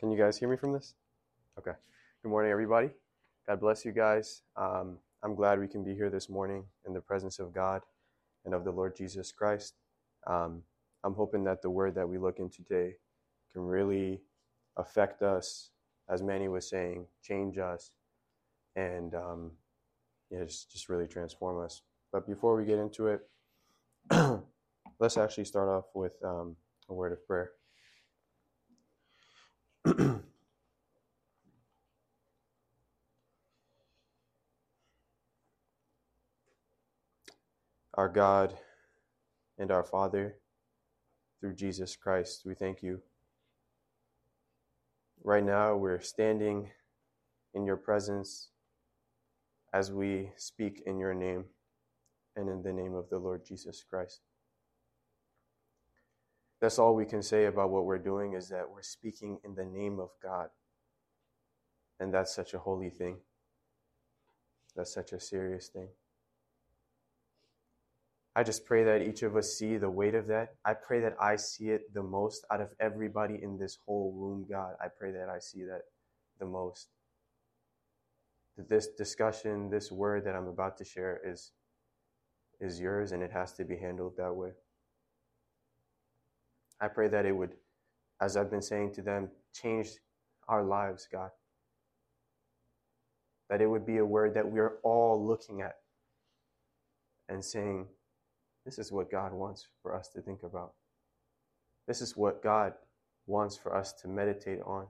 Can you guys hear me from this? Okay. Good morning, everybody. God bless you guys. Um, I'm glad we can be here this morning in the presence of God and of the Lord Jesus Christ. Um, I'm hoping that the word that we look into today can really affect us, as Manny was saying, change us, and um, just, just really transform us. But before we get into it, let's actually start off with um, a word of prayer. our God and our Father, through Jesus Christ, we thank you. Right now, we're standing in your presence as we speak in your name and in the name of the Lord Jesus Christ. That's all we can say about what we're doing is that we're speaking in the name of God. And that's such a holy thing. That's such a serious thing. I just pray that each of us see the weight of that. I pray that I see it the most out of everybody in this whole room, God. I pray that I see that the most. That this discussion, this word that I'm about to share is is yours and it has to be handled that way. I pray that it would, as I've been saying to them, change our lives, God. That it would be a word that we are all looking at and saying, this is what God wants for us to think about. This is what God wants for us to meditate on.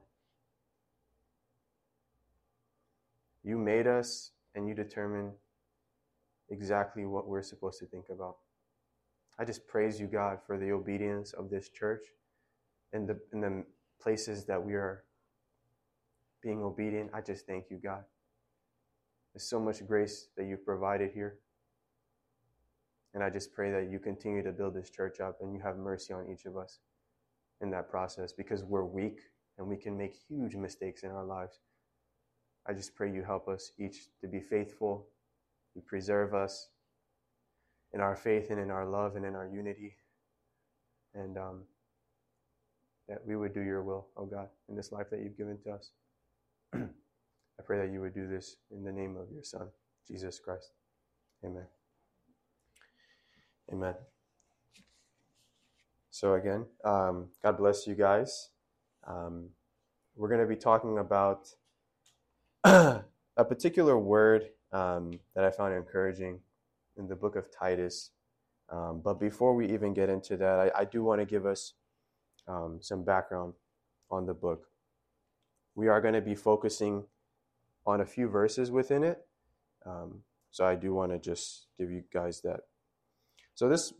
You made us and you determine exactly what we're supposed to think about. I just praise you, God, for the obedience of this church and the, in the places that we are being obedient. I just thank you, God. There's so much grace that you've provided here. And I just pray that you continue to build this church up and you have mercy on each of us in that process because we're weak and we can make huge mistakes in our lives. I just pray you help us each to be faithful, you preserve us in our faith and in our love and in our unity, and um, that we would do your will, oh God, in this life that you've given to us. I pray that you would do this in the name of your Son, Jesus Christ. Amen. Amen. So, again, um, God bless you guys. Um, we're going to be talking about a particular word um, that I found encouraging in the book of Titus. Um, but before we even get into that, I, I do want to give us um, some background on the book. We are going to be focusing on a few verses within it. Um, so I do want to just give you guys that so this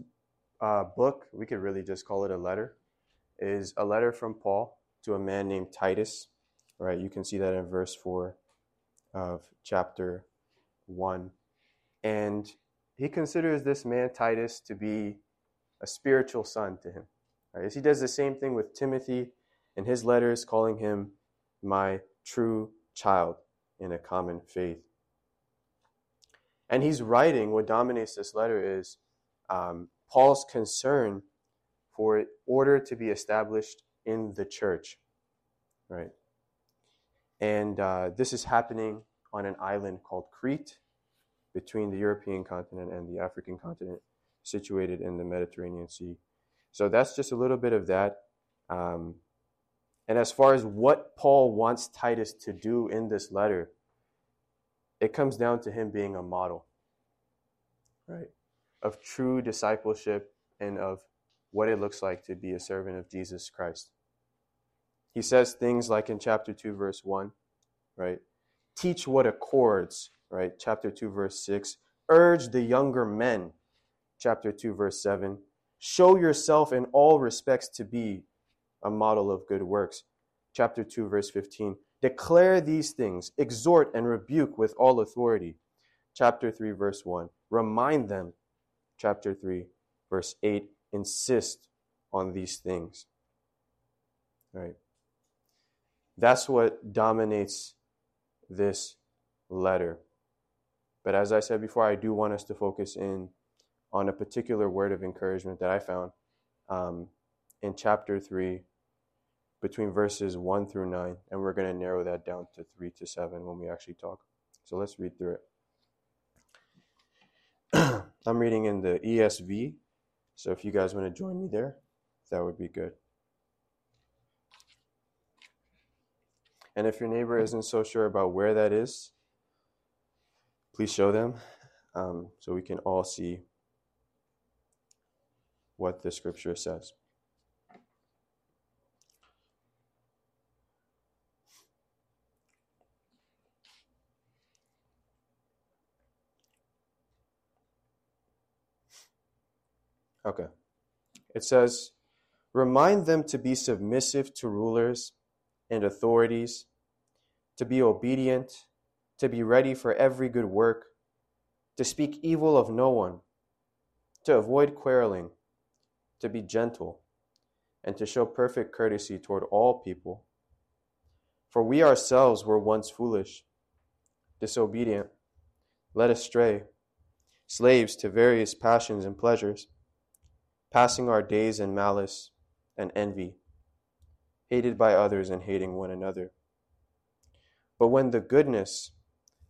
uh, book, we could really just call it a letter, is a letter from Paul to a man named Titus. Right? You can see that in verse four of chapter one, and he considers this man Titus to be a spiritual son to him. Right? He does the same thing with Timothy in his letters, calling him my true child in a common faith. And he's writing, what dominates this letter is um, Paul's concern for order to be established in the church, right? And uh, this is happening on an island called Crete between the European continent and the African continent, situated in the Mediterranean Sea. So that's just a little bit of that. Um, and as far as what Paul wants Titus to do in this letter, it comes down to him being a model, right? of true discipleship and of what it looks like to be a servant of Jesus Christ. He says things like in chapter 2, verse 1, right? Teach what accords, right? Chapter 2, verse 6. Urge the younger men, chapter 2, verse 7. Show yourself in all respects to be a model of good works. Chapter 2, verse 15. Declare these things, exhort and rebuke with all authority. Chapter 3, verse 1. Remind them chapter 3, verse 8, insist on these things. Right? That's what dominates this letter. But as I said before, I do want us to focus in on a particular word of encouragement that I found um, in chapter 3, between verses 1 through 9, and we're going to narrow that down to 3 to 7 when we actually talk. So let's read through it. I'm reading in the ESV, so if you guys want to join me there, that would be good. And if your neighbor isn't so sure about where that is, please show them um, so we can all see what the scripture says. Okay. It says, Remind them to be submissive to rulers and authorities, to be obedient, to be ready for every good work, to speak evil of no one, to avoid quarreling, to be gentle, and to show perfect courtesy toward all people. For we ourselves were once foolish, disobedient, led astray, slaves to various passions and pleasures, passing our days in malice and envy, hated by others and hating one another. But when the goodness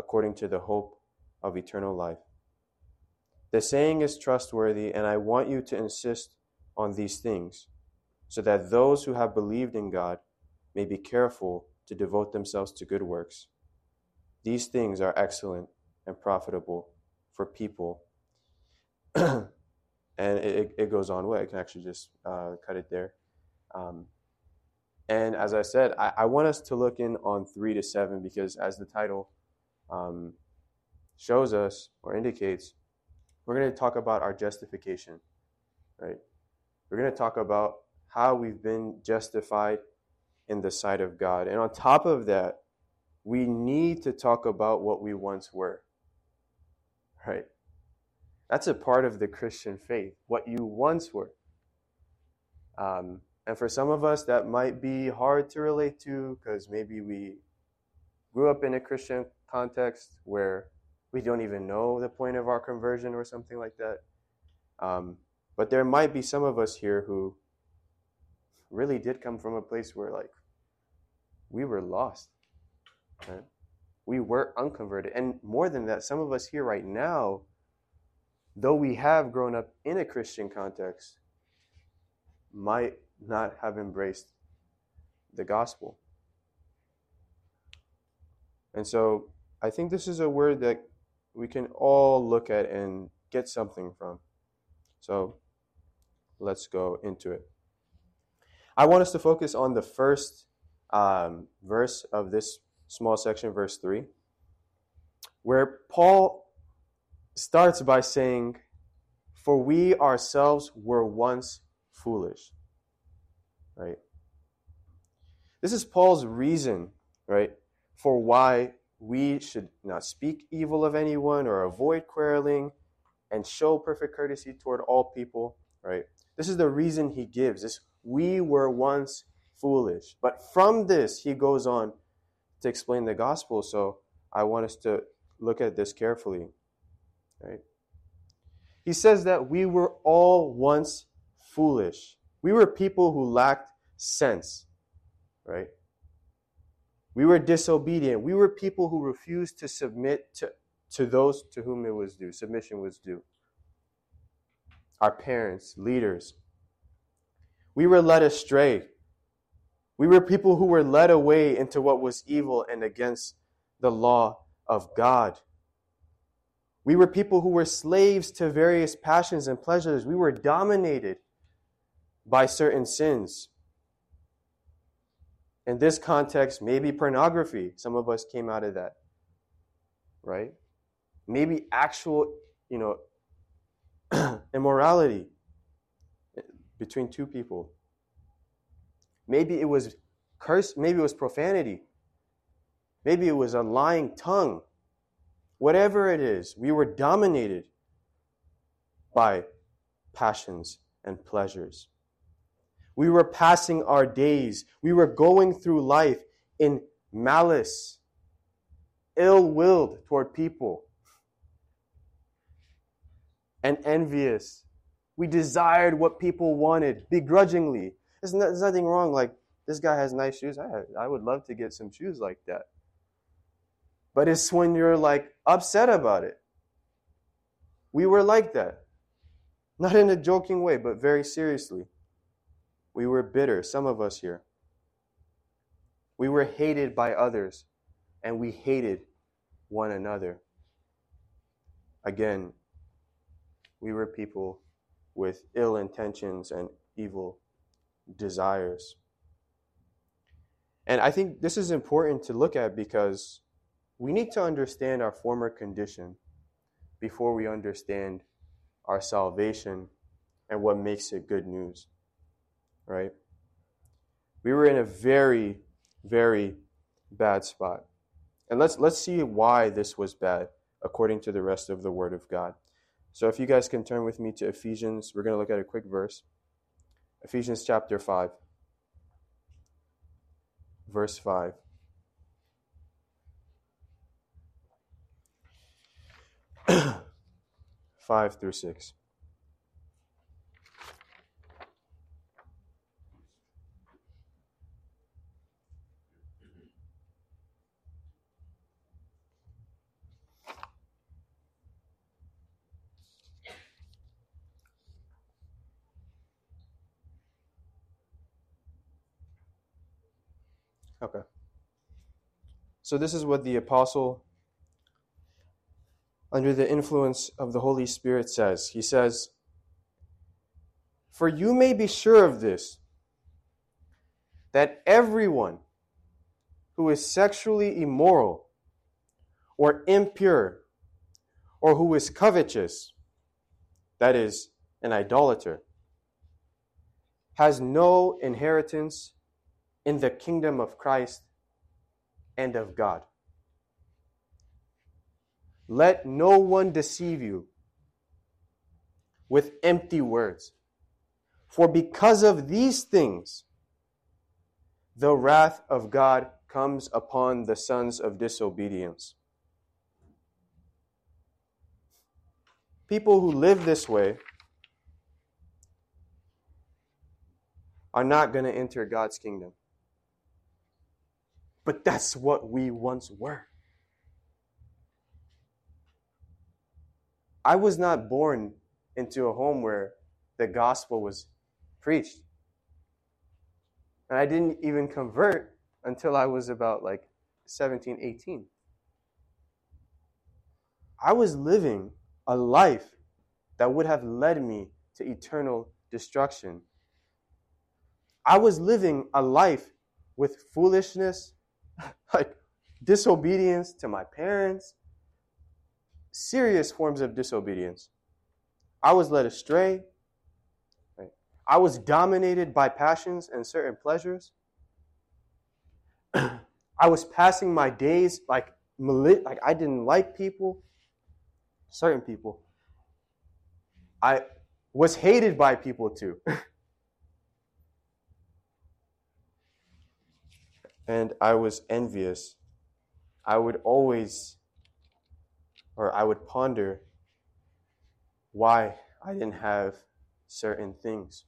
according to the hope of eternal life. The saying is trustworthy, and I want you to insist on these things, so that those who have believed in God may be careful to devote themselves to good works. These things are excellent and profitable for people and it, it goes on way. I can actually just uh, cut it there. Um, and as I said, I, I, want us to look in on three to seven because, as the title um, shows us or indicates, we're going to talk about our justification, right? We're going to talk about how we've been justified in the sight of God. And on top of that, we need to talk about what we once were, right? That's a part of the Christian faith, what you once were. Um, and for some of us, that might be hard to relate to because maybe we grew up in a Christian context where we don't even know the point of our conversion or something like that. Um, but there might be some of us here who really did come from a place where, like, we were lost. Right? We were unconverted. And more than that, some of us here right now though we have grown up in a Christian context, might not have embraced the gospel. And so I think this is a word that we can all look at and get something from. So let's go into it. I want us to focus on the first um, verse of this small section, verse 3, where Paul starts by saying, For we ourselves were once foolish. Right? This is Paul's reason, right, for why we should not speak evil of anyone or avoid quarreling and show perfect courtesy toward all people, right? This is the reason he gives. This we were once foolish. But from this he goes on to explain the gospel. So I want us to look at this carefully. Right? He says that we were all once foolish. We were people who lacked sense, right? We were disobedient. We were people who refused to submit to, to those to whom it was due, submission was due. Our parents, leaders. We were led astray. We were people who were led away into what was evil and against the law of God. We were people who were slaves to various passions and pleasures. We were dominated by certain sins. In this context, maybe pornography. Some of us came out of that. Right? Maybe actual, you know, immorality between two people. Maybe it was curse, maybe it was profanity, maybe it was a lying tongue. Whatever it is, we were dominated by passions and pleasures. We were passing our days. We were going through life in malice, ill willed toward people, and envious. We desired what people wanted begrudgingly. There's, no, there's nothing wrong. Like, this guy has nice shoes. I, I would love to get some shoes like that. But it's when you're like upset about it. We were like that. Not in a joking way, but very seriously. We were bitter, some of us here. We were hated by others, and we hated one another. Again, we were people with ill intentions and evil desires. And I think this is important to look at because we need to understand our former condition before we understand our salvation and what makes it good news. Right? We were in a very, very bad spot. And let's let's see why this was bad according to the rest of the word of God. So if you guys can turn with me to Ephesians, we're going to look at a quick verse. Ephesians chapter 5 verse 5. Five through six. Okay. So, this is what the apostle, under the influence of the Holy Spirit, says. He says, For you may be sure of this, that everyone who is sexually immoral, or impure, or who is covetous, that is, an idolater, has no inheritance in the kingdom of Christ and of God. Let no one deceive you with empty words. For because of these things, the wrath of God comes upon the sons of disobedience. People who live this way are not going to enter God's kingdom. But that's what we once were. I was not born into a home where the gospel was preached. And I didn't even convert until I was about like 17, 18. I was living a life that would have led me to eternal destruction. I was living a life with foolishness like disobedience to my parents, serious forms of disobedience. I was led astray. Right? I was dominated by passions and certain pleasures. I was passing my days like like I didn't like people, certain people. I was hated by people too. and I was envious, I would always, or I would ponder why I didn't have certain things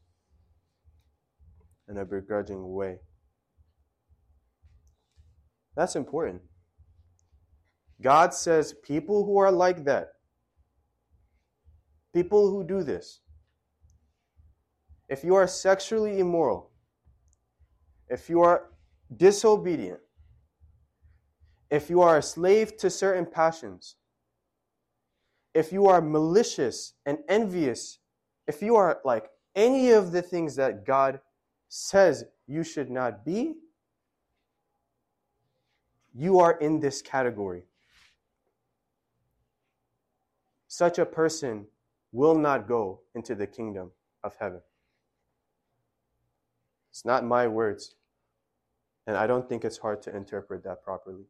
in a begrudging way. That's important. God says people who are like that, people who do this, if you are sexually immoral, if you are disobedient, if you are a slave to certain passions, if you are malicious and envious, if you are like any of the things that God says you should not be, you are in this category. Such a person will not go into the kingdom of heaven. It's not my words. And I don't think it's hard to interpret that properly.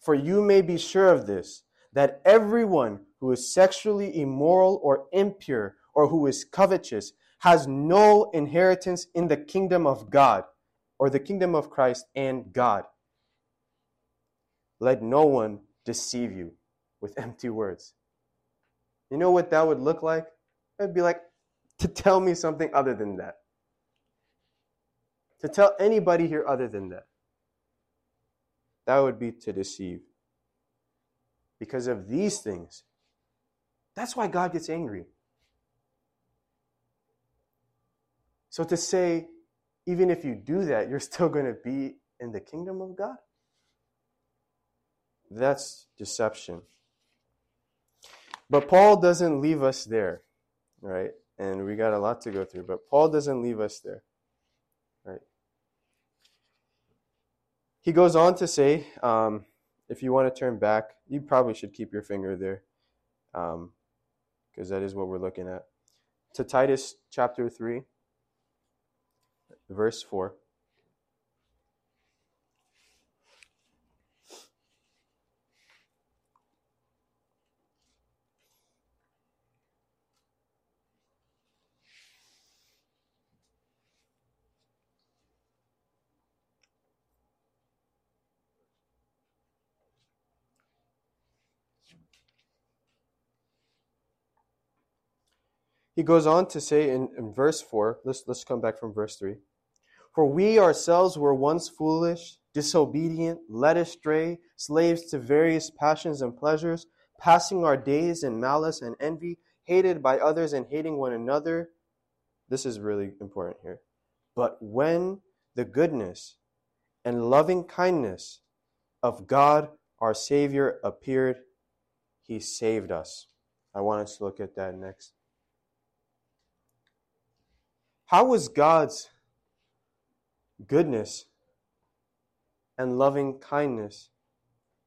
For you may be sure of this, that everyone who is sexually immoral or impure or who is covetous has no inheritance in the kingdom of God or the kingdom of Christ and God. Let no one deceive you with empty words. You know what that would look like? It'd be like to tell me something other than that. To tell anybody here other than that. That would be to deceive. Because of these things. That's why God gets angry. So to say, even if you do that, you're still going to be in the kingdom of God? That's deception. But Paul doesn't leave us there, right? And we got a lot to go through, but Paul doesn't leave us there, He goes on to say, um, if you want to turn back, you probably should keep your finger there, because um, that is what we're looking at. To Titus chapter 3, verse 4. He goes on to say in, in verse 4, let's, let's come back from verse 3. For we ourselves were once foolish, disobedient, led astray, slaves to various passions and pleasures, passing our days in malice and envy, hated by others and hating one another. This is really important here. But when the goodness and loving kindness of God our Savior appeared, He saved us. I want us to look at that next. How was God's goodness and loving kindness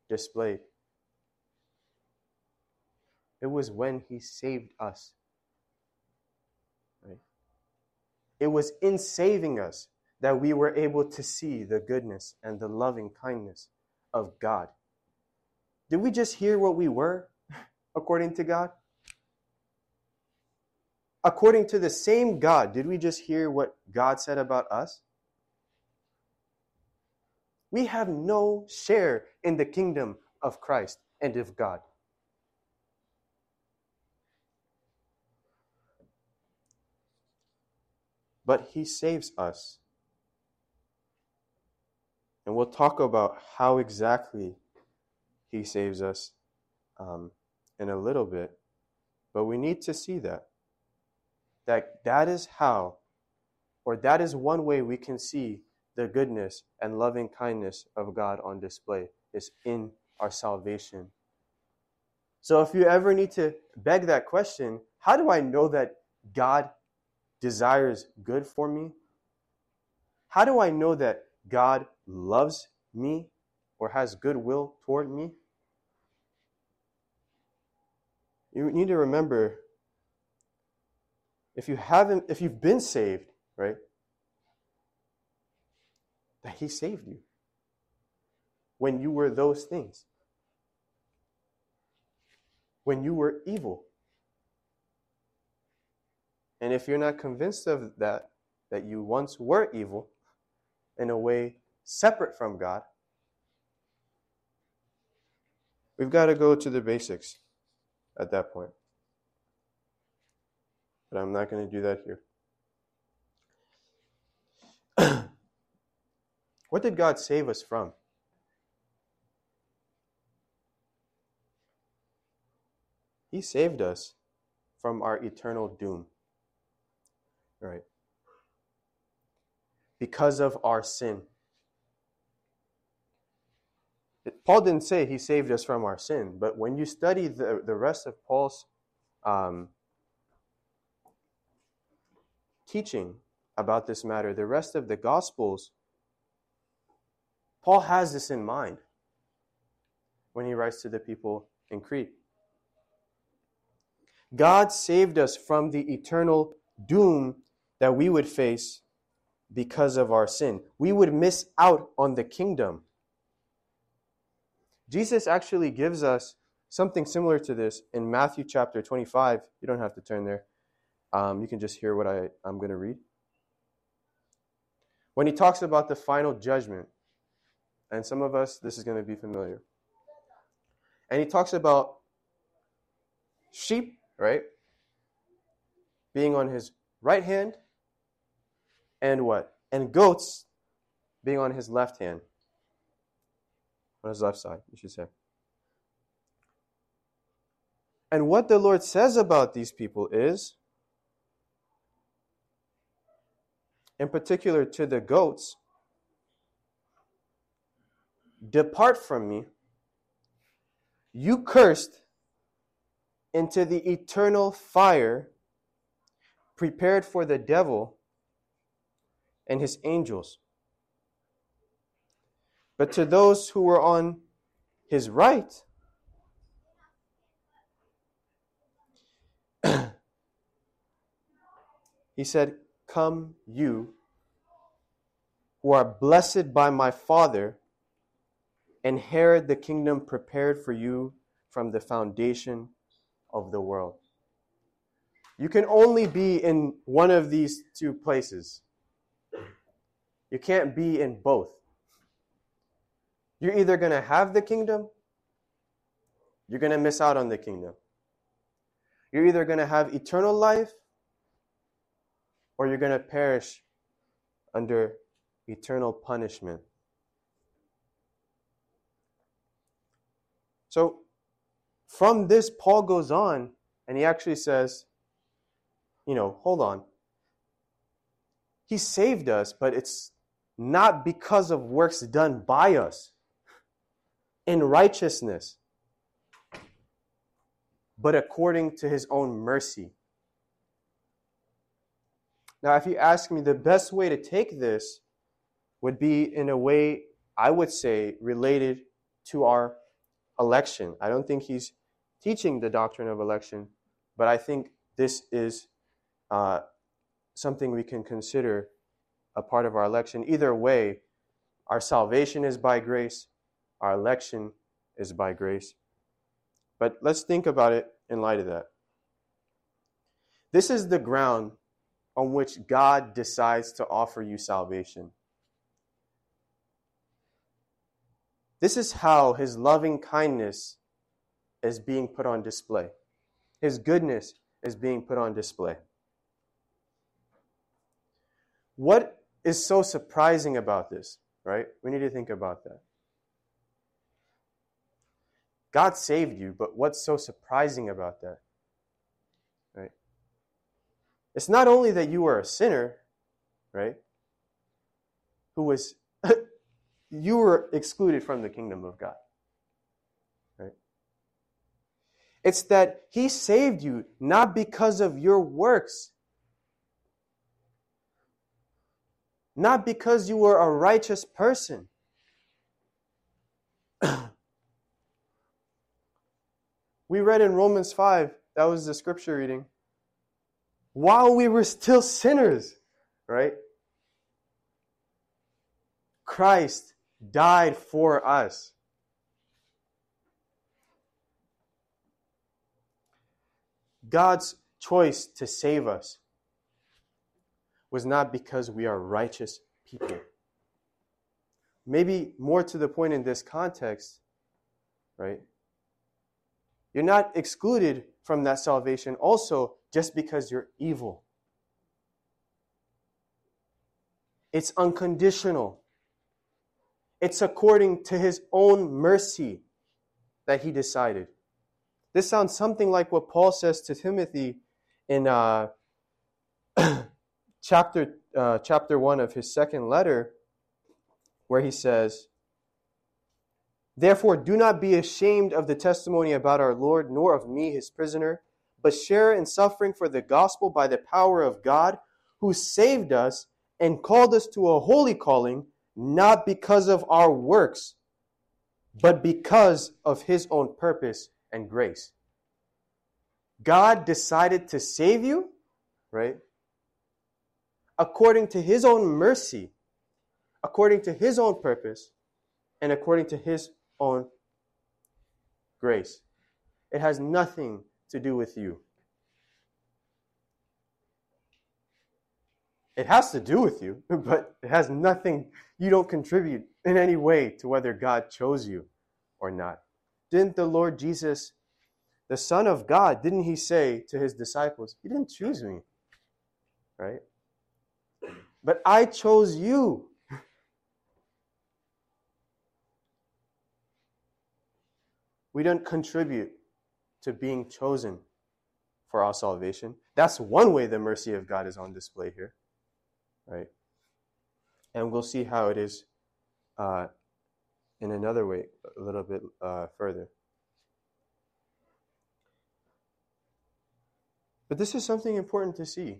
displayed? It was when He saved us. Right? It was in saving us that we were able to see the goodness and the loving kindness of God. Did we just hear what we were according to God? According to the same God, did we just hear what God said about us? We have no share in the kingdom of Christ and of God. But He saves us. And we'll talk about how exactly He saves us um, in a little bit. But we need to see that that that is how, or that is one way we can see the goodness and loving kindness of God on display is in our salvation. So if you ever need to beg that question, how do I know that God desires good for me? How do I know that God loves me or has goodwill toward me? You need to remember if you haven't, if you've been saved, right, that He saved you when you were those things, when you were evil. And if you're not convinced of that, that you once were evil in a way separate from God, we've got to go to the basics at that point but I'm not going to do that here. what did God save us from? He saved us from our eternal doom. Right? Because of our sin. Paul didn't say he saved us from our sin, but when you study the, the rest of Paul's um, teaching about this matter, the rest of the Gospels, Paul has this in mind when he writes to the people in Crete. God saved us from the eternal doom that we would face because of our sin. We would miss out on the kingdom. Jesus actually gives us something similar to this in Matthew chapter 25. You don't have to turn there, um, you can just hear what I, I'm going to read. When he talks about the final judgment, and some of us, this is going to be familiar. And he talks about sheep, right? Being on his right hand, and what? And goats being on his left hand. On his left side, you should say. And what the Lord says about these people is, in particular to the goats, Depart from me, you cursed, into the eternal fire prepared for the devil and his angels. But to those who were on his right, he said, Come, you who are blessed by my Father, inherit the kingdom prepared for you from the foundation of the world. You can only be in one of these two places. You can't be in both. You're either going to have the kingdom, you're going to miss out on the kingdom. You're either going to have eternal life, or you're going to perish under eternal punishment. So, from this, Paul goes on and he actually says, you know, hold on. He saved us, but it's not because of works done by us in righteousness, but according to his own mercy. Now, if you ask me, the best way to take this would be in a way, I would say, related to our election. I don't think he's teaching the doctrine of election, but I think this is uh, something we can consider a part of our election. Either way, our salvation is by grace, our election is by grace. But let's think about it in light of that. This is the ground on which God decides to offer you salvation. This is how his loving kindness is being put on display. His goodness is being put on display. What is so surprising about this, right? We need to think about that. God saved you, but what's so surprising about that? It's not only that you were a sinner, right? Who was you were excluded from the kingdom of God. Right? It's that He saved you not because of your works, not because you were a righteous person. we read in Romans 5, that was the scripture reading, while we were still sinners, right? Christ died for us. God's choice to save us was not because we are righteous people. Maybe more to the point in this context, right? You're not excluded from that salvation also just because you're evil. It's unconditional. It's according to his own mercy that he decided. This sounds something like what Paul says to Timothy in uh, chapter, uh, chapter 1 of his second letter, where he says, Therefore, do not be ashamed of the testimony about our Lord, nor of me, his prisoner, but share in suffering for the gospel by the power of God, who saved us and called us to a holy calling not because of our works, but because of his own purpose and grace. God decided to save you, right? according to his own mercy, according to his own purpose, and according to his own grace. It has nothing to do with you. It has to do with you, but it has nothing, you don't contribute in any way to whether God chose you or not. Didn't the Lord Jesus, the Son of God, didn't he say to his disciples, He didn't choose me, right? But I chose you. We don't contribute to being chosen for our salvation. That's one way the mercy of God is on display here right? And we'll see how it is uh, in another way a little bit uh, further. But this is something important to see.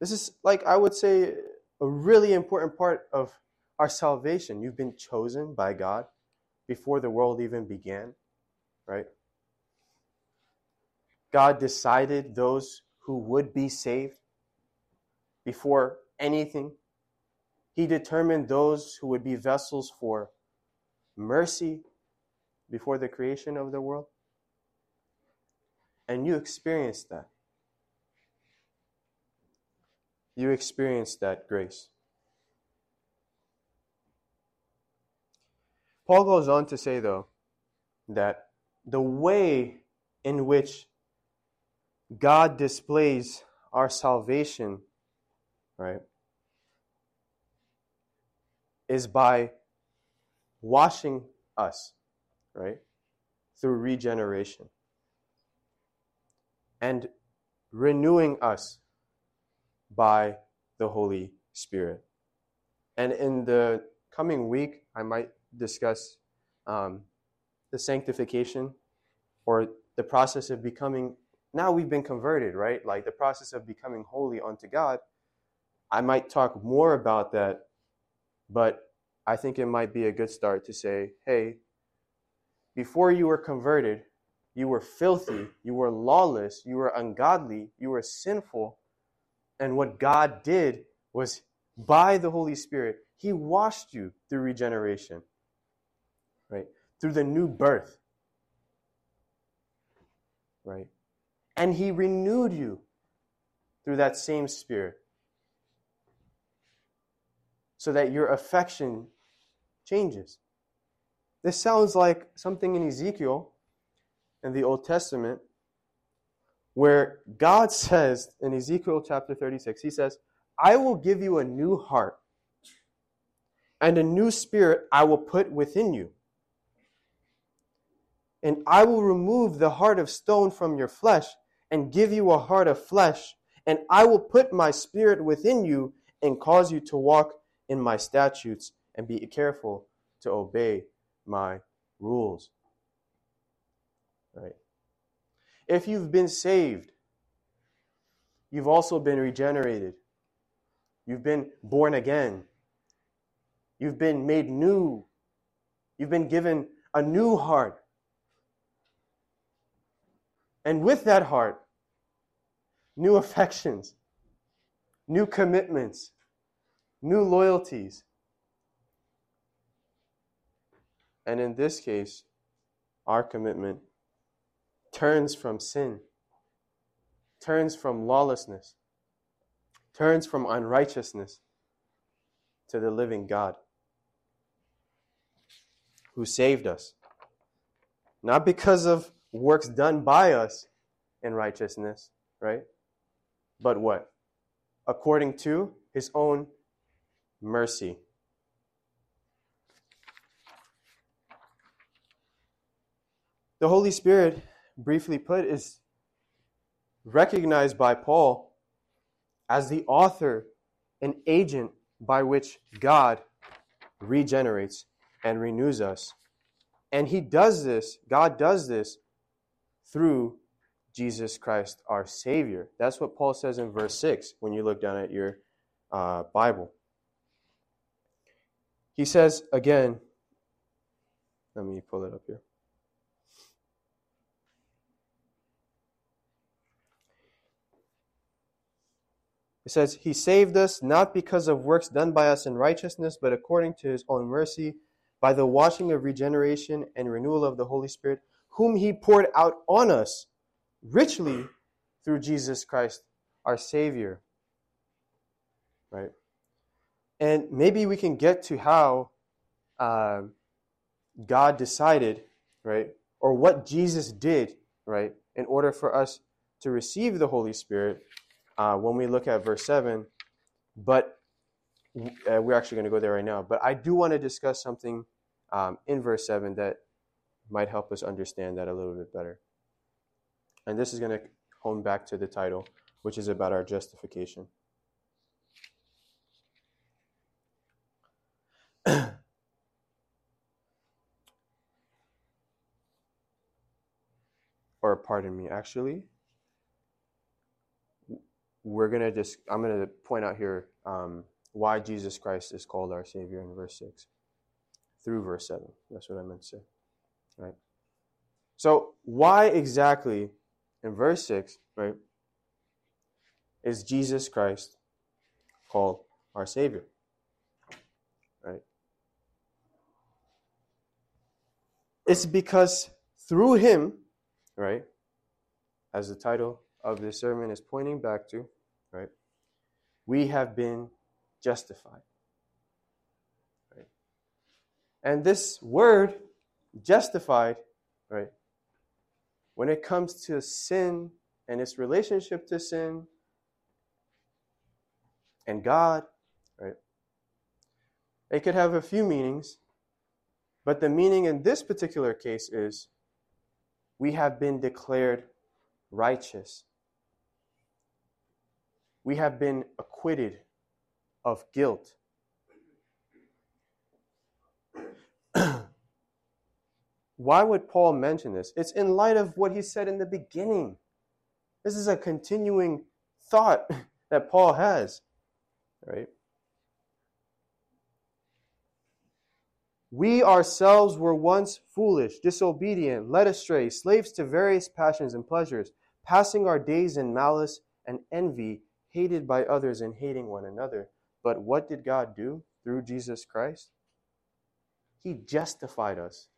This is, like I would say, a really important part of our salvation. You've been chosen by God before the world even began, right? God decided those who would be saved before anything. He determined those who would be vessels for mercy before the creation of the world. And you experienced that. You experienced that grace. Paul goes on to say, though, that the way in which God displays our salvation right, is by washing us, right, through regeneration and renewing us by the Holy Spirit. And in the coming week, I might discuss um, the sanctification or the process of becoming. Now we've been converted, right? Like the process of becoming holy unto God. I might talk more about that, but I think it might be a good start to say, hey, before you were converted, you were filthy, you were lawless, you were ungodly, you were sinful. And what God did was by the Holy Spirit, He washed you through regeneration, right? Through the new birth, right? And He renewed you through that same Spirit so that your affection changes. This sounds like something in Ezekiel in the Old Testament where God says in Ezekiel chapter 36, He says, I will give you a new heart, and a new spirit I will put within you. And I will remove the heart of stone from your flesh and give you a heart of flesh, and I will put my spirit within you and cause you to walk in my statutes and be careful to obey my rules. Right? If you've been saved, you've also been regenerated. You've been born again. You've been made new. You've been given a new heart. And with that heart, new affections, new commitments, new loyalties. And in this case, our commitment turns from sin, turns from lawlessness, turns from unrighteousness to the living God who saved us. Not because of works done by us in righteousness, right? But what? According to his own mercy. The Holy Spirit, briefly put, is recognized by Paul as the author and agent by which God regenerates and renews us. And He does this, God does this through Jesus Christ, our Savior. That's what Paul says in verse 6 when you look down at your uh, Bible. He says again, let me pull it up here. It says, He saved us not because of works done by us in righteousness, but according to His own mercy, by the washing of regeneration and renewal of the Holy Spirit, whom He poured out on us richly through Jesus Christ, our Savior. Right? And maybe we can get to how uh, God decided, right, or what Jesus did, right, in order for us to receive the Holy Spirit uh, when we look at verse 7. But uh, we're actually going to go there right now. But I do want to discuss something um, in verse 7 that might help us understand that a little bit better. And this is going to hone back to the title, which is about our justification. or pardon me, actually, we're to just, I'm going to point out here um, why Jesus Christ is called our Savior in verse 6 through verse 7. That's what I meant to say. Right? So, why exactly in verse 6, right, is Jesus Christ called our Savior? Right? It's because through Him, right? As the title of this sermon is pointing back to, right? We have been justified. Right? And this word, justified, right? When it comes to sin and its relationship to sin and God, right? It could have a few meanings, but the meaning in this particular case is we have been declared righteous. We have been acquitted of guilt. Why would Paul mention this? It's in light of what he said in the beginning. This is a continuing thought that Paul has, right? We ourselves were once foolish, disobedient, led astray, slaves to various passions and pleasures, passing our days in malice and envy, hated by others and hating one another. But what did God do through Jesus Christ? He justified us.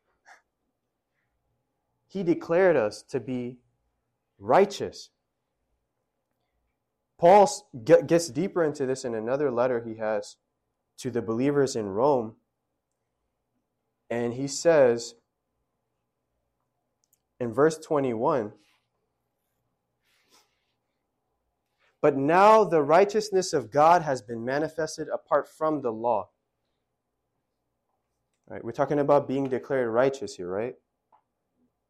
He declared us to be righteous. Paul gets deeper into this in another letter he has to the believers in Rome and he says in verse 21 But now the righteousness of God has been manifested apart from the law. Right, we're talking about being declared righteous here, right?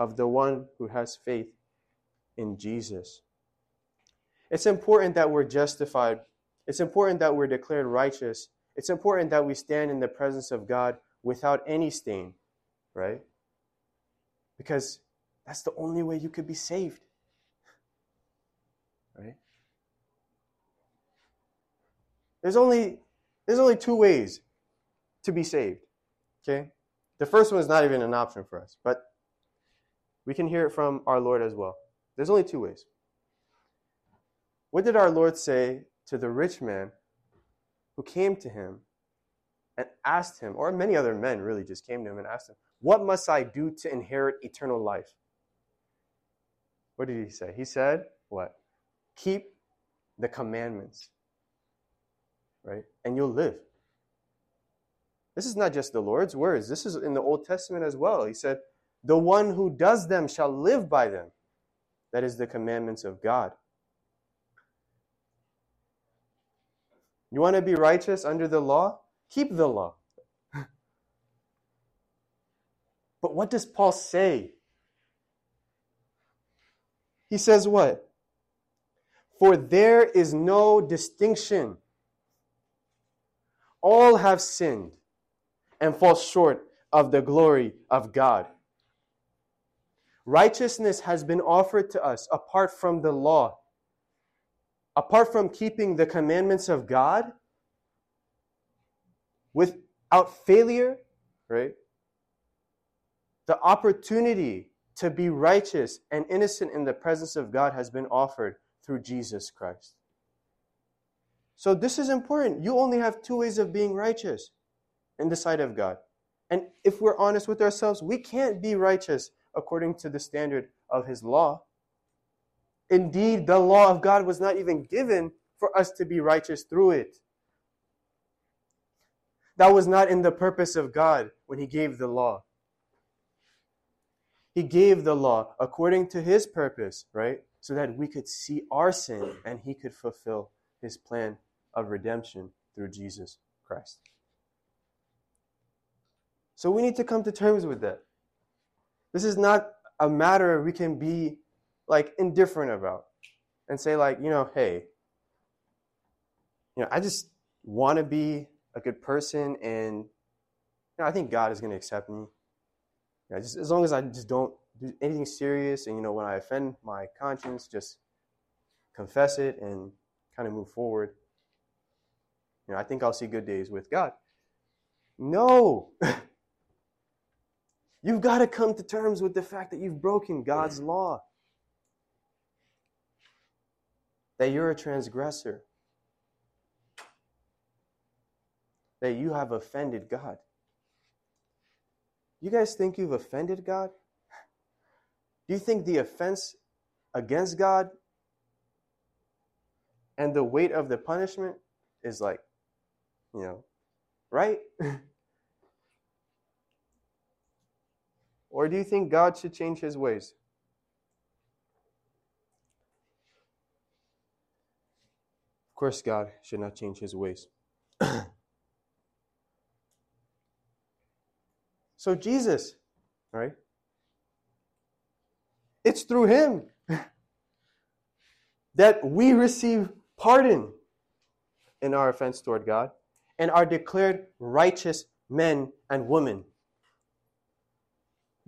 of the one who has faith in Jesus. It's important that we're justified. It's important that we're declared righteous. It's important that we stand in the presence of God without any stain, right? Because that's the only way you could be saved. Right? There's only there's only two ways to be saved. Okay? The first one is not even an option for us, but we can hear it from our Lord as well. There's only two ways. What did our Lord say to the rich man who came to him and asked him, or many other men really just came to him and asked him, what must I do to inherit eternal life? What did he say? He said, What? Keep the commandments. right? And you'll live. This is not just the Lord's words, this is in the Old Testament as well. He said, The one who does them shall live by them. That is the commandments of God. You want to be righteous under the law? Keep the law. but what does Paul say? He says what? For there is no distinction. All have sinned and fall short of the glory of God. Righteousness has been offered to us apart from the law apart from keeping the commandments of God without failure, right? The opportunity to be righteous and innocent in the presence of God has been offered through Jesus Christ. So this is important. You only have two ways of being righteous in the sight of God. And if we're honest with ourselves, we can't be righteous according to the standard of his law. Indeed, the law of God was not even given for us to be righteous through it. That was not in the purpose of God when He gave the law. He gave the law according to His purpose, right? So that we could see our sin and He could fulfill His plan of redemption through Jesus Christ. So we need to come to terms with that. This is not a matter we can be like indifferent about and say like, you know, hey, you know, I just want to be a good person and you know, I think God is going to accept me. You know, just as long as I just don't do anything serious and you know when I offend my conscience, just confess it and kind of move forward. You know, I think I'll see good days with God. No. you've got to come to terms with the fact that you've broken God's law. that you're a transgressor, that you have offended God. You guys think you've offended God? Do you think the offense against God and the weight of the punishment is like, you know, right? or do you think God should change his ways? Of course, God should not change his ways. so, Jesus, right? It's through him that we receive pardon in our offense toward God and are declared righteous men and women.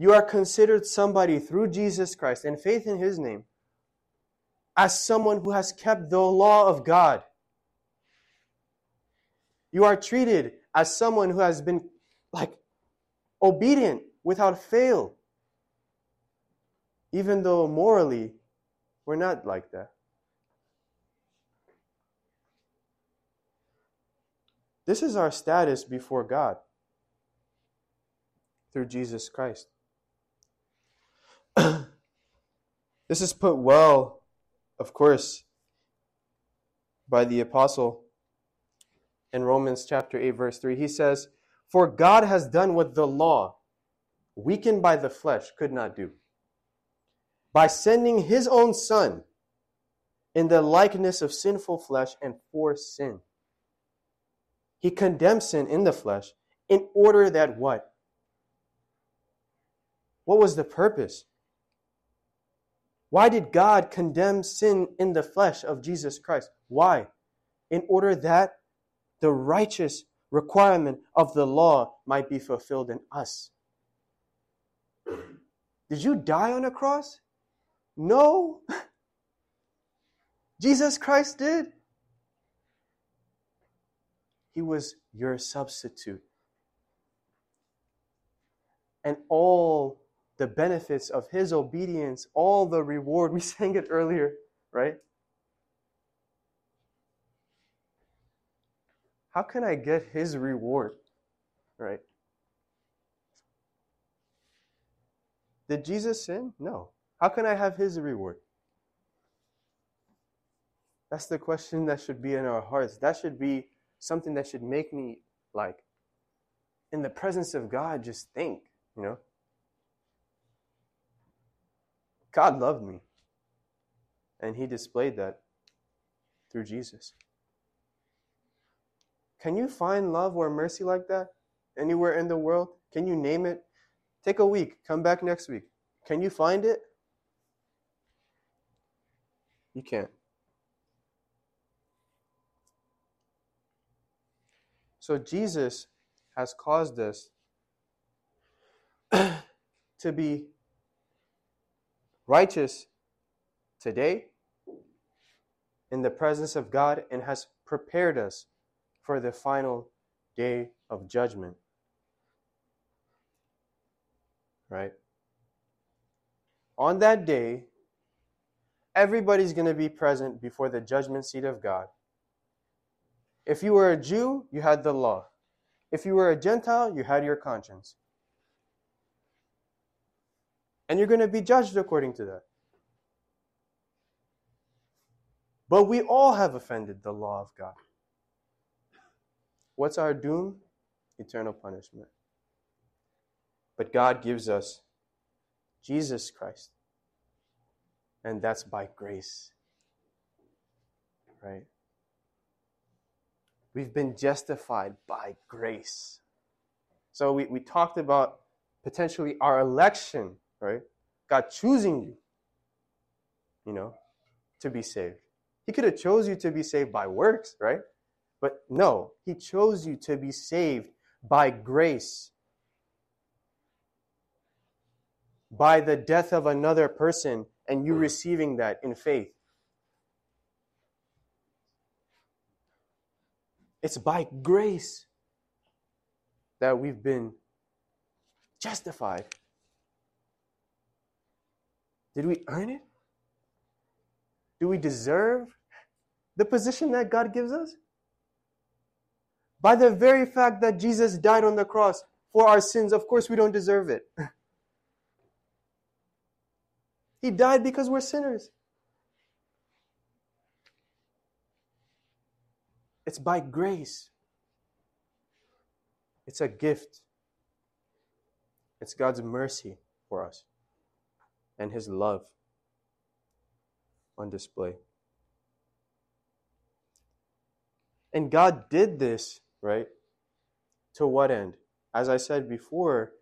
You are considered somebody through Jesus Christ and faith in his name as someone who has kept the law of God. You are treated as someone who has been like obedient without fail. Even though morally we're not like that. This is our status before God through Jesus Christ. this is put well of course, by the apostle in Romans chapter 8, verse 3. He says, For God has done what the law, weakened by the flesh, could not do. By sending his own Son in the likeness of sinful flesh and for sin. He condemned sin in the flesh in order that what? What was the purpose? Why did God condemn sin in the flesh of Jesus Christ? Why? In order that the righteous requirement of the law might be fulfilled in us. Did you die on a cross? No. Jesus Christ did. He was your substitute. And all the benefits of his obedience, all the reward. We sang it earlier, right? How can I get his reward? Right? Did Jesus sin? No. How can I have his reward? That's the question that should be in our hearts. That should be something that should make me like in the presence of God just think, you know? God loved me. And he displayed that through Jesus. Can you find love or mercy like that anywhere in the world? Can you name it? Take a week, come back next week. Can you find it? You can't. So Jesus has caused us to be righteous today in the presence of God and has prepared us for the final day of judgment. Right? On that day, everybody's going to be present before the judgment seat of God. If you were a Jew, you had the law. If you were a Gentile, you had your conscience. And you're going to be judged according to that. But we all have offended the law of God. What's our doom? Eternal punishment. But God gives us Jesus Christ. And that's by grace. Right? We've been justified by grace. So we, we talked about potentially our election, right? God choosing you, you know, to be saved. He could have chose you to be saved by works, right? But no, he chose you to be saved by grace. By the death of another person and you receiving that in faith. It's by grace that we've been justified. Did we earn it? Do we deserve the position that God gives us? By the very fact that Jesus died on the cross for our sins, of course we don't deserve it. he died because we're sinners. It's by grace. It's a gift. It's God's mercy for us and His love on display. And God did this, right? To what end? As I said before,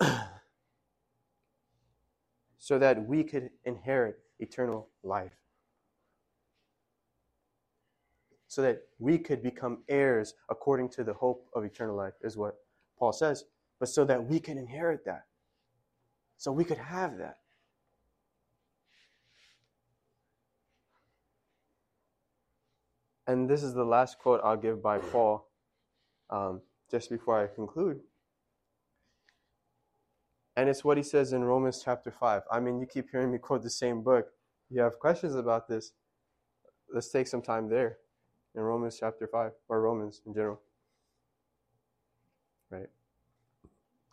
so that we could inherit eternal life. so that we could become heirs according to the hope of eternal life, is what Paul says. But so that we can inherit that. So we could have that. And this is the last quote I'll give by Paul um, just before I conclude. And it's what he says in Romans chapter 5. I mean, you keep hearing me quote the same book. You have questions about this. Let's take some time there in Romans chapter 5, or Romans in general. Right?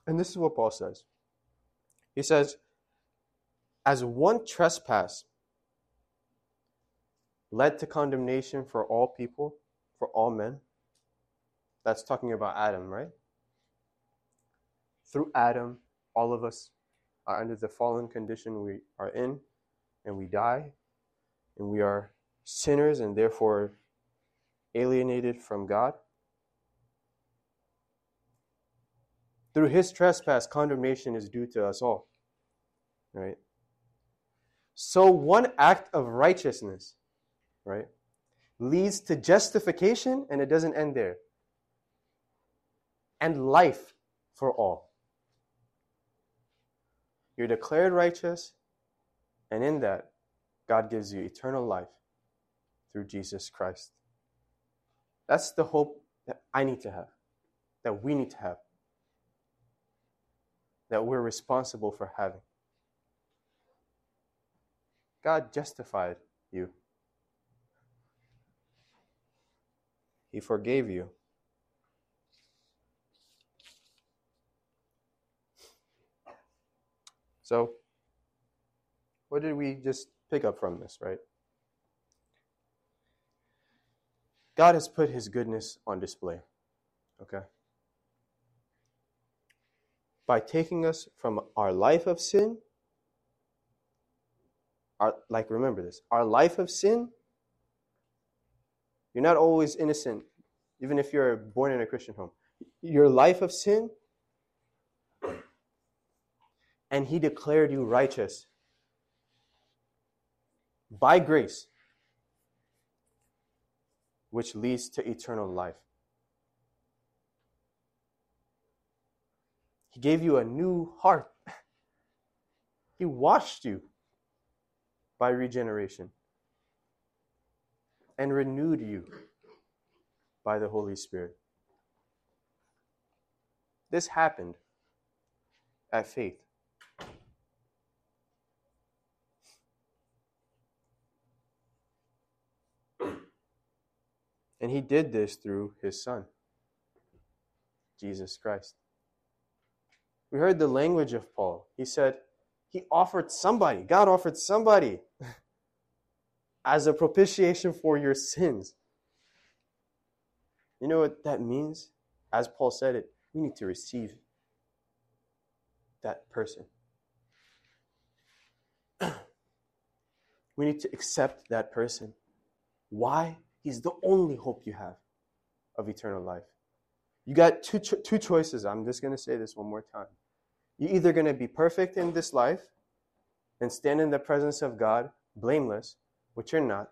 And this is what Paul says. He says, As one trespass led to condemnation for all people, for all men, that's talking about Adam, right? Through Adam, all of us are under the fallen condition we are in, and we die, and we are sinners, and therefore alienated from God? Through his trespass, condemnation is due to us all. Right? So one act of righteousness, right, leads to justification, and it doesn't end there. And life for all. You're declared righteous, and in that, God gives you eternal life through Jesus Christ. That's the hope that I need to have, that we need to have, that we're responsible for having. God justified you, He forgave you. So, what did we just pick up from this, right? God has put his goodness on display. Okay? By taking us from our life of sin, our, like remember this, our life of sin, you're not always innocent, even if you're born in a Christian home. Your life of sin, and he declared you righteous by grace which leads to eternal life. He gave you a new heart. He washed you by regeneration and renewed you by the Holy Spirit. This happened at faith. And he did this through his son, Jesus Christ. We heard the language of Paul. He said, He offered somebody, God offered somebody as a propitiation for your sins. You know what that means? As Paul said it, we need to receive that person. we need to accept that person. Why? He's the only hope you have of eternal life. You got two, cho- two choices. I'm just going to say this one more time. You're either going to be perfect in this life and stand in the presence of God blameless, which you're not,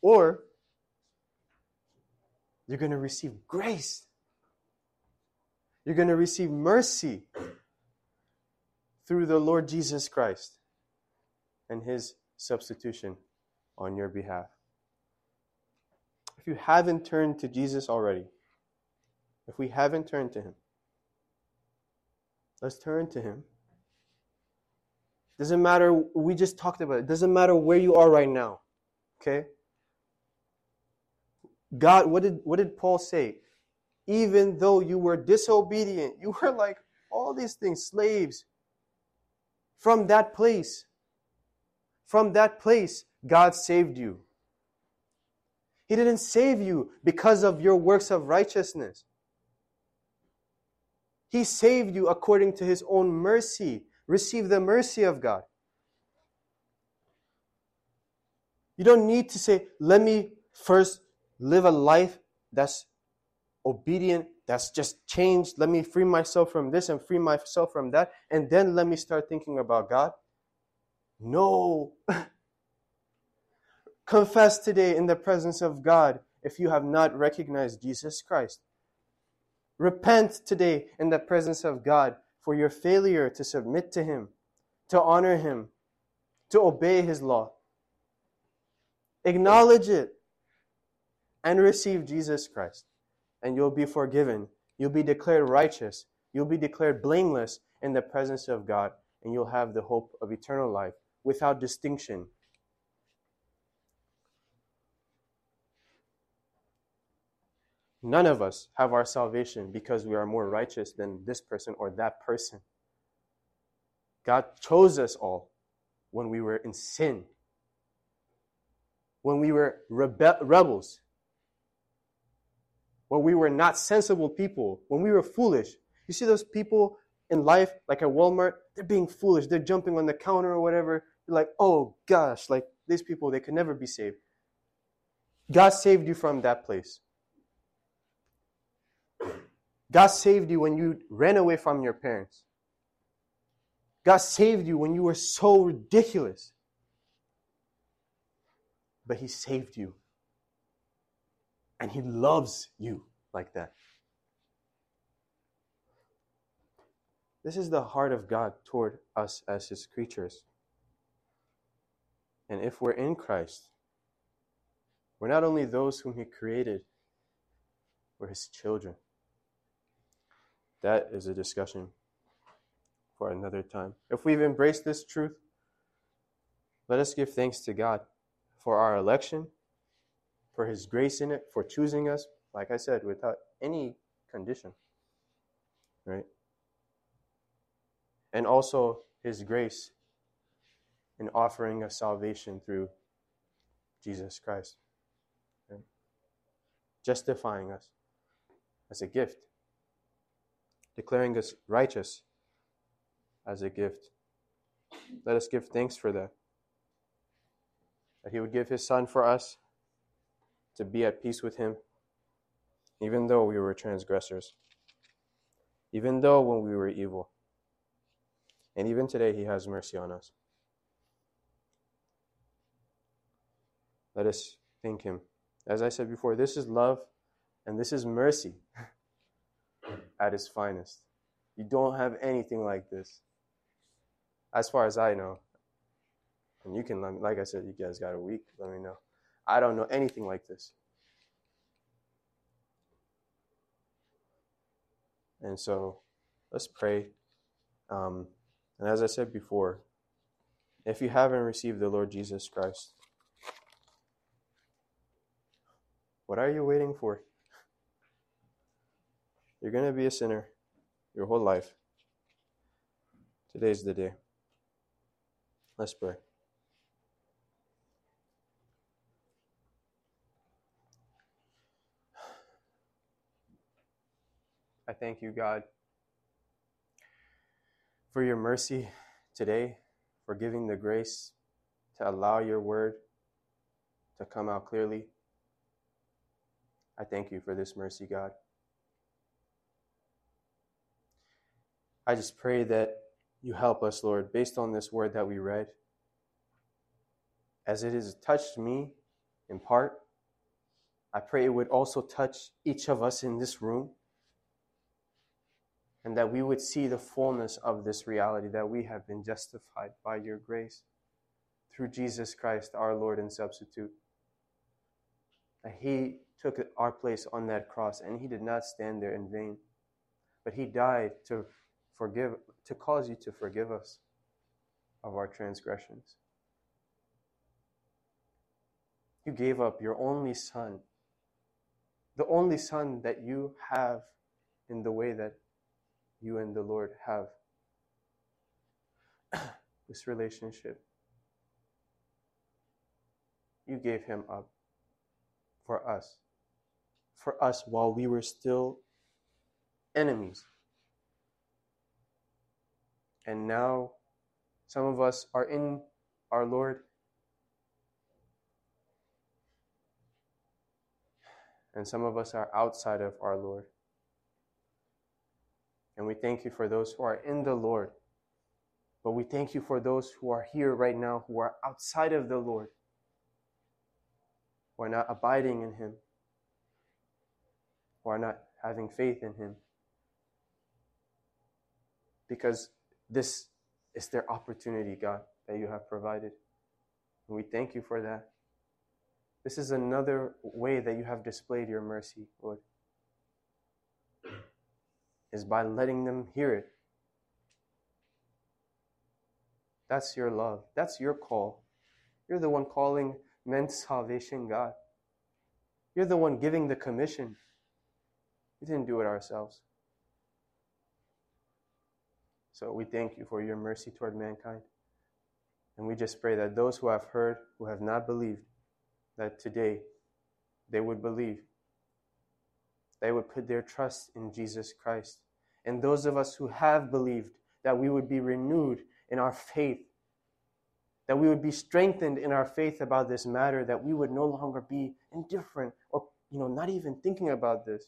or you're going to receive grace. You're going to receive mercy through the Lord Jesus Christ and his substitution on your behalf if you haven't turned to Jesus already, if we haven't turned to Him, let's turn to Him. Doesn't matter, we just talked about it. Doesn't matter where you are right now. Okay? God, what did, what did Paul say? Even though you were disobedient, you were like all these things, slaves. From that place, from that place, God saved you. He didn't save you because of your works of righteousness. He saved you according to his own mercy. Receive the mercy of God. You don't need to say, let me first live a life that's obedient, that's just changed. Let me free myself from this and free myself from that, and then let me start thinking about God. No. Confess today in the presence of God if you have not recognized Jesus Christ. Repent today in the presence of God for your failure to submit to Him, to honor Him, to obey His law. Acknowledge it and receive Jesus Christ, and you'll be forgiven. You'll be declared righteous. You'll be declared blameless in the presence of God, and you'll have the hope of eternal life without distinction None of us have our salvation because we are more righteous than this person or that person. God chose us all when we were in sin, when we were rebe- rebels, when we were not sensible people, when we were foolish. You see those people in life, like at Walmart, they're being foolish. They're jumping on the counter or whatever. You're like, oh gosh, like these people, they can never be saved. God saved you from that place. God saved you when you ran away from your parents. God saved you when you were so ridiculous. But He saved you. And He loves you like that. This is the heart of God toward us as His creatures. And if we're in Christ, we're not only those whom He created, we're His children. That is a discussion for another time. If we've embraced this truth, let us give thanks to God for our election, for His grace in it, for choosing us, like I said, without any condition. Right? And also His grace in offering us salvation through Jesus Christ. Right? justifying us as a gift, declaring us righteous as a gift. Let us give thanks for that. That He would give His Son for us to be at peace with Him, even though we were transgressors, even though when we were evil. And even today, He has mercy on us. Let us thank Him. As I said before, this is love and this is mercy at its finest. You don't have anything like this, as far as I know. And you can, like I said, you guys got a week. Let me know. I don't know anything like this. And so let's pray. Um, and as I said before, if you haven't received the Lord Jesus Christ, what are you waiting for? You're going to be a sinner your whole life. Today's the day. Let's pray. I thank you, God, for your mercy today, for giving the grace to allow your word to come out clearly. I thank you for this mercy, God. I just pray that you help us, Lord, based on this word that we read. As it has touched me in part, I pray it would also touch each of us in this room and that we would see the fullness of this reality that we have been justified by your grace through Jesus Christ, our Lord and substitute. That He took our place on that cross and He did not stand there in vain, but He died to forgive, to cause you to forgive us of our transgressions. You gave up your only Son, the only Son that you have in the way that you and the Lord have this relationship. You gave him up for us, for us while we were still enemies. And now some of us are in our Lord. And some of us are outside of our Lord. And we thank you for those who are in the Lord. But we thank you for those who are here right now who are outside of the Lord, who are not abiding in Him, who are not having faith in Him. Because this is their opportunity, God, that you have provided. And we thank you for that. This is another way that you have displayed your mercy, Lord is by letting them hear it. That's your love. That's your call. You're the one calling men to salvation, God. You're the one giving the commission. We didn't do it ourselves. So we thank you for your mercy toward mankind. And we just pray that those who have heard, who have not believed, that today they would believe. They would put their trust in Jesus Christ and those of us who have believed that we would be renewed in our faith, that we would be strengthened in our faith about this matter, that we would no longer be indifferent or you know not even thinking about this.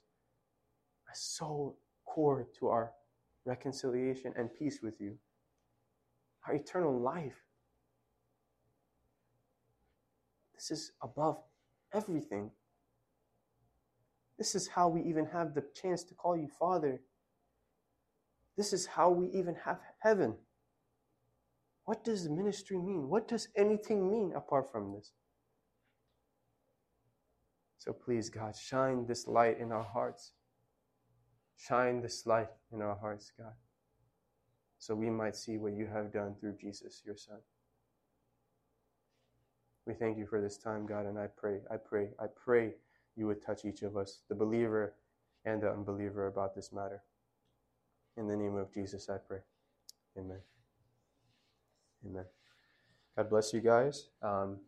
Is so core to our reconciliation and peace with you, our eternal life. This is above everything. This is how we even have the chance to call you Father. This is how we even have heaven. What does ministry mean? What does anything mean apart from this? So please, God, shine this light in our hearts. Shine this light in our hearts, God, so we might see what you have done through Jesus, your Son. We thank you for this time, God, and I pray, I pray, I pray you would touch each of us, the believer and the unbeliever, about this matter. In the name of Jesus, I pray. Amen. Amen. God bless you guys. Um,